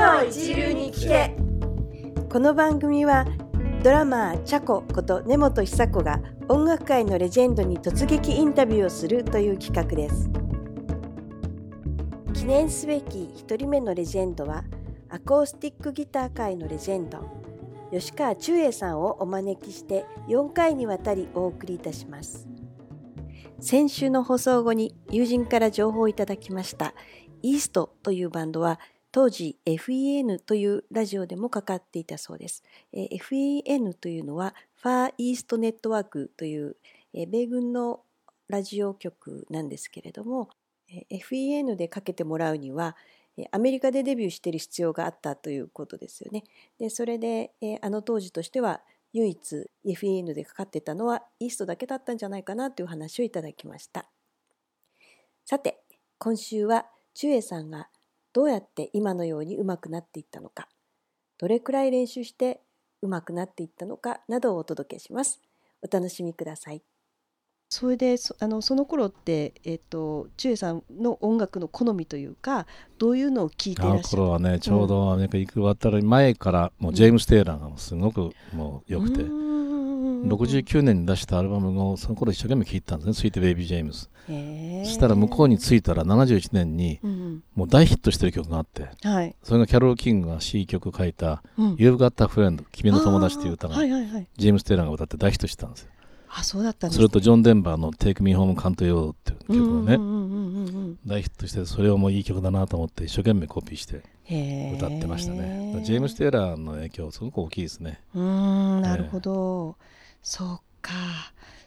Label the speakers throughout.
Speaker 1: 超一流に聞け。この番組はドラマーチャコこと根本久子が音楽界のレジェンドに突撃インタビューをするという企画です。記念すべき1人目のレジェンドはアコースティックギター界のレジェンド吉川忠英さんをお招きして4回にわたりお送りいたします。先週の放送後に友人から情報をいただきましたイーストというバンドは当時 FEN というラジオでもかかっていたそうです。FEN というのはファーイーストネットワークという米軍のラジオ局なんですけれども FEN でかけてもらうにはアメリカでデビューしている必要があったということですよね。でそれであの当時としては唯一 FEN でかかってたのはイーストだけだったんじゃないかなという話をいただきました。さて今週はチュエさんがどうやって今のように上手くなっていったのかどれくらい練習して上手くなっていったのかなどをお届けします。お楽しみください。それでそあのその頃って、えーと、チュエさんの音楽の好みというかどういうのを聞いていらっしゃる？あの
Speaker 2: 頃はねちょうどアメリカ行く渡り前からもうジェームス・テイラーがすごくもう良くて、うん69年に出したアルバムをその頃一生懸命聴いたんですね「スイート・ベイビー・ジェームズ」そしたら向こうに着いたら71年にもう大ヒットしてる曲があって、はい、それがキャロル・キングが C 曲書いた「You've Got a Friend 君の友達」という歌が、ジェームス・テイラーが歌って大ヒットしたんですよ。
Speaker 1: あそうだったん
Speaker 2: です、ね、それとジョン・デンバーの「Take Me Home Can't You」っていう曲がね大ヒットしてそれをもういい曲だなと思って一生懸命コピーして歌ってましたね。ジェームス・テイラーの影響すごく大きいですね。
Speaker 1: うんなるほど、そうか。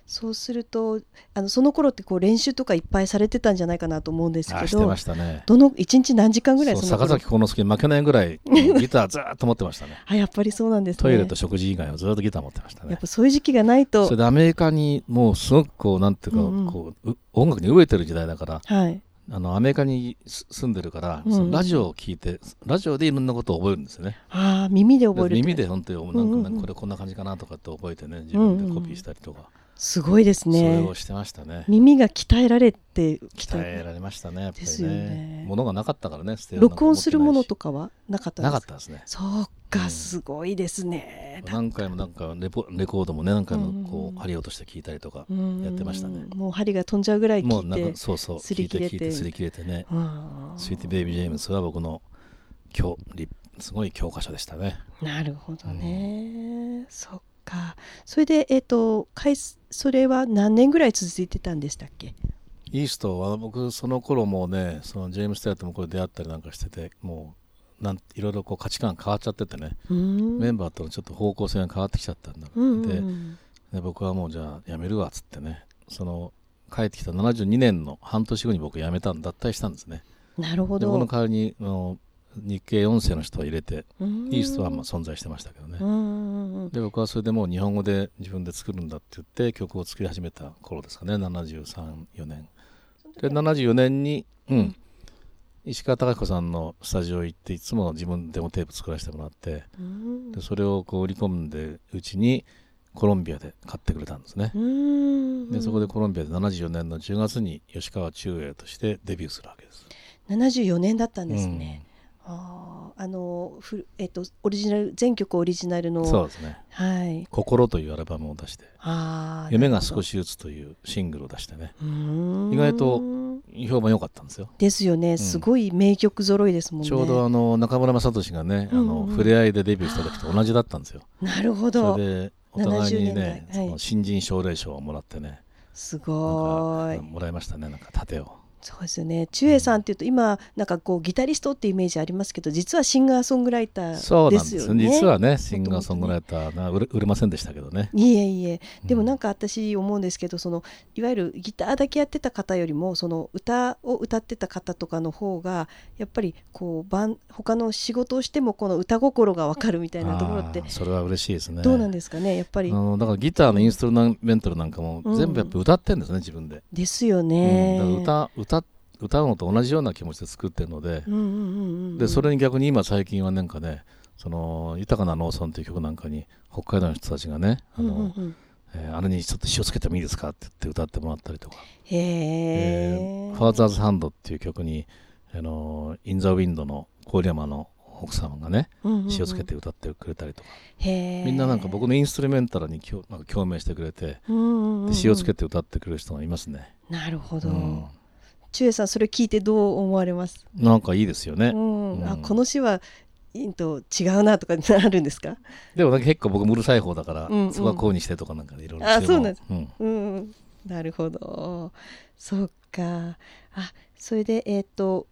Speaker 1: そうするとあのその頃ってこう練習とかいっぱいされてたんじゃないかなと思うんですけど、
Speaker 2: ね、
Speaker 1: どの1日何時間ぐらい
Speaker 2: 坂崎幸之助負けないぐらいギターずっと持ってましたね。
Speaker 1: あ やっぱりそうなんです、ね、
Speaker 2: トイレと食事以外はずっとギター持ってましたね。
Speaker 1: やっぱそういう時期がないと。
Speaker 2: それでアメリカにもうすごくこうなんていうか、うんうん、こう音楽に飢えてる時代だから、はい、あのアメリカに住んでるから、うん、ラジオを聞いてラジオでいろんなことを覚えるんですよね。
Speaker 1: ああ耳で覚える
Speaker 2: 耳で本当になんか、ね、これこんな感じかなとかって覚えてね自分でコピーしたりとか。うんうん
Speaker 1: すごいですね。そ
Speaker 2: れをしてましたね。
Speaker 1: 耳が鍛えられて
Speaker 2: 鍛えられましたね。ですよね。ものがなかったからね。
Speaker 1: 録音するものとかはなかった
Speaker 2: なかったですね。
Speaker 1: そうか、すごいですね。
Speaker 2: 何回もなんかレポレコードもね何回もこう針落として聞いたりとかやってましたね。
Speaker 1: もう針が飛んじゃうぐらい聞いて、
Speaker 2: そうそう擦り切れて擦り切れてね。スイーティベイビージェームスは僕の今日すごい教科書でしたね。
Speaker 1: なるほどね。そっかそれでえっ、ー、とそれは何年ぐらい続いてたんでしたっけ？
Speaker 2: イーストは僕その頃もねそのジェームス・テイラーともこれ出会ったりなんかしててもうなんいろいろこう価値観変わっちゃっててねメンバーとのちょっと方向性が変わってきちゃったんだ、う。んうん、でで僕はもうじゃあやめるわっつってねその帰ってきた72年の半年後に僕辞めたん脱退したんですね。
Speaker 1: なるほど。
Speaker 2: この代わりにあの日系4世の人を入れてイーストはまあ存在してましたけどねで僕はそれでもう日本語で自分で作るんだって言って曲を作り始めた頃ですかね。734年。で74年に、うん、石川貴彦さんのスタジオ行っていつも自分でもテープ作らせてもらってでそれをこう売り込んでうちにコロンビアで買ってくれたんですね。でそこでコロンビアで74年の10月に吉川中英としてデビューするわけです。
Speaker 1: 74年だったんですね、うんああのふえっとオリジナル全曲オリジナルの
Speaker 2: そうですね「はい、心」というアルバムを出して「夢が少し打つ」というシングルを出してね。意外と評判良かったんですよ。
Speaker 1: ですよね、うん、すごい名曲揃いですもんね。
Speaker 2: ちょうどあの中村雅俊がね、あの触れ合いでデビューした時と同じだったんですよ。
Speaker 1: なるほど。
Speaker 2: それでお互いにね、はい、新人奨励賞をもらってね
Speaker 1: すごい。
Speaker 2: もらいましたね。なんか盾を
Speaker 1: そうですよね中英さんっていうと今なんかこうギタリストってイメージありますけど実はシンガーソングライターです。よね。
Speaker 2: 実はねシンガーソングライターな売れ売れませんでしたけどね。
Speaker 1: いえいえ。でもなんか私思うんですけどそのいわゆるギターだけやってた方よりもその歌を歌ってた方とかの方がやっぱりこうバン他の仕事をしてもこの歌心が分かるみたいなところって
Speaker 2: それは嬉しいですね。
Speaker 1: どうなんですかね？やっぱり。だ
Speaker 2: からギターのインストルメンタルなんかも全部やっぱ歌ってんですね、うん、自分で。
Speaker 1: ですよね、
Speaker 2: うん、歌歌歌うのと同じような気持ちで作ってるので,、でそれに逆に今最近はなんかねその豊かな農村という曲なんかに北海道の人たちがねあの、えー、あれにちょっと塩つけてもいいですかって言って歌ってもらったりとか「えー、ファーザーズハンド」っていう曲にあのイン・ザ・ウィンドの郡山の奥様がね、詩をつけて歌ってくれたりとか。みんななんか僕のインストゥルメンタルになんか共鳴してくれて、詩をつけて歌ってくれる人がいますね。
Speaker 1: なるほど、うん中英さんそれ聞いてどう思われます？
Speaker 2: なんかいいですよね、
Speaker 1: うん。うん、あこの詩はと違うなとかなるんですか？
Speaker 2: でも結構僕うるさい方だから、うんうん、そこはこうにしてとかなんかいろいろ
Speaker 1: あそうなんです、うん、うん、なるほど。そっか。あそれでえっ、ー、と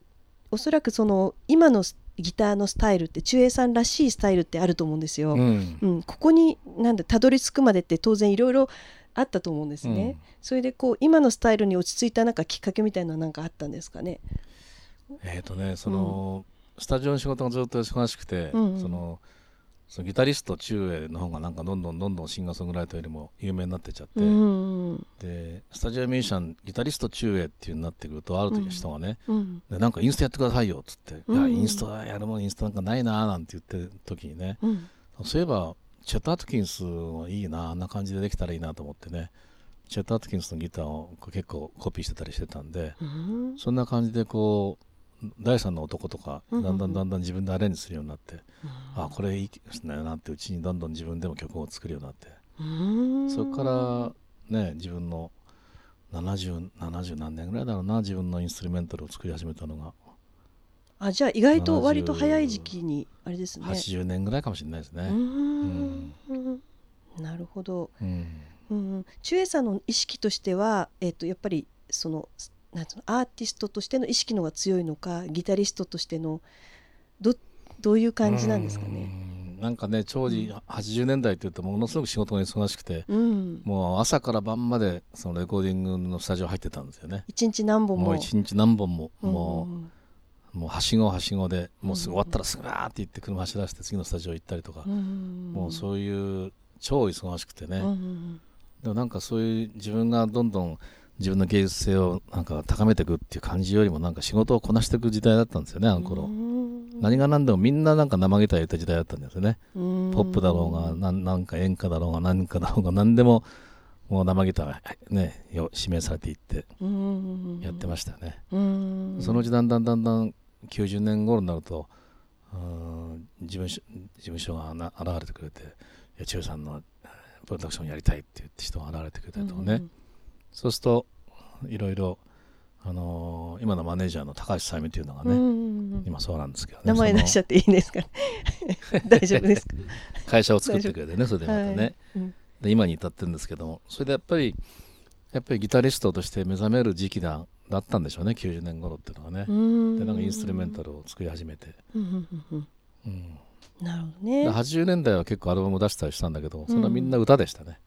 Speaker 1: おそらくその今のギターのスタイルって中英さんらしいスタイルってあると思うんですよ。うん、うん、ここになんだたどり着くまでって当然いろいろあったと思うんですね。うん、それでこう今のスタイルに落ち着いたなんかきっかけみたいななんかあったんですかね？
Speaker 2: えっ、ー、とねその、スタジオの仕事がずっと忙しくて、うんうん、そのそのギタリスト中英の方がなんかどんどんどんどんシンガーソングライターよりも有名になってっちゃって、うんうん、でスタジオミュージシャンギタリスト中英っていうになってくるとある人がね、うん、でなんかインストやってくださいよっつって、うんうん、いやインストやるもんインストなんかないなーなんて言ってる時にね、うん、そういえばチェット・アトキンスいいなあんな感じでできたらいいなと思ってね。チェット・アトキンスのギターを結構コピーしてたりしてたんで、そんな感じでこう第三の男とかだんだんだんだん自分でアレンジするようになって、うん、あこれいいですねなんてうちにどんどん自分でも曲を作るようになって。そこからね自分の7070 70何年ぐらいだろうな自分のインストゥルメンタルを作り始めたのが
Speaker 1: あじゃあ意外と割と早い時期にあれですね。
Speaker 2: 80年ぐらいかもしれないですね。う
Speaker 1: ん。なるほど、うん、うん、中英さんの意識としては、えーとやっぱりそのなんつうのアーティストとしての意識のが強いのかギタリストとしてのどどういう感じなんですかね？
Speaker 2: なんかね当時、うん、80年代っていうとものすごく仕事が忙しくて、うん、もう朝から晩までそのレコーディングのスタジオ入ってたんですよね。
Speaker 1: 一日何本も。
Speaker 2: もう一日何本も、うん、もうもうはしごはしごでもうすぐ終わったらすぐわーって言って車走らせて次のスタジオ行ったりとか、もうそういう超忙しくてね、でもなんかそういう自分がどんどん自分の芸術性をなんか高めていくっていう感じよりもなんか仕事をこなしていく時代だったんですよねあの頃。何が何でもみんななんか生ギターやった時代だったんですよねポップだろうがなんか演歌だろうが何かだろうが何でももう生ギターがね指名されていってやってましたよね。そのうちだんだんだんだん90年頃になると事務所事務所が現れてくれて「千代さんのプロダクションやりたい」って言って人が現れてくれたりとかね、そうするといろいろあのー、今のマネージャーの高橋さゆみというのがね、今そうなんですけどね
Speaker 1: 名前出しちゃっていいですか、ね、大丈夫ですか？
Speaker 2: 会社を作ってくれてねそれでまたね、はいうん、で今に至ってるんですけどもそれでやっぱりやっぱりギタリストとして目覚める時期だだったんでしょうね90年頃っていうのがね。でなんかインストゥルメンタルを作り始めて、うん
Speaker 1: なるほどね。
Speaker 2: 80年代は結構アルバム出したりしたんだけどそれはみんな歌でしたね、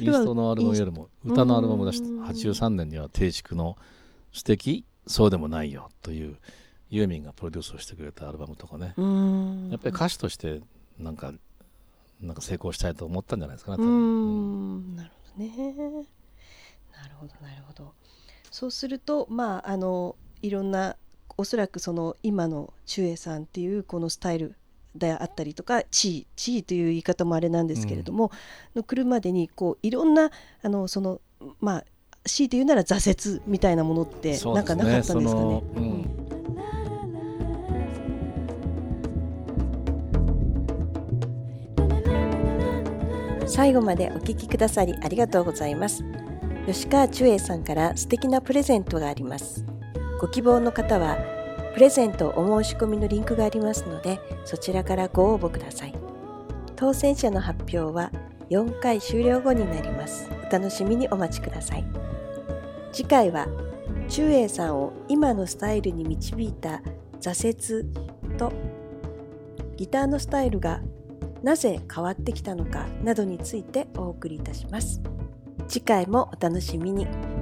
Speaker 2: インストのアルバムよりも歌のアルバムを出した。83年には定畜の「素敵そうでもないよ」というユーミンがプロデュースをしてくれたアルバムとかね。やっぱり歌手としてなんかなんか成功したいと思ったんじゃないですかね
Speaker 1: なるほどね。なるほどなるほどそうするとまああのいろんなおそらくその今の中英さんっていうこのスタイルであったりとか地位地位という言い方もあれなんですけれども、うん、の来るまでにこういろんなあのそのまあ強いて言うなら挫折みたいなものってなんかなかったんですかね。
Speaker 3: 最後までお聞きくださりありがとうございます。吉川中英さんから素敵なプレゼントがあります。ご希望の方はプレゼントお申し込みのリンクがありますので、そちらからご応募ください。当選者の発表は4回終了後になります。お楽しみにお待ちください。次回は、中英さんを今のスタイルに導いた挫折と、ギターのスタイルがなぜ変わってきたのかなどについてお送りいたします。次回もお楽しみに。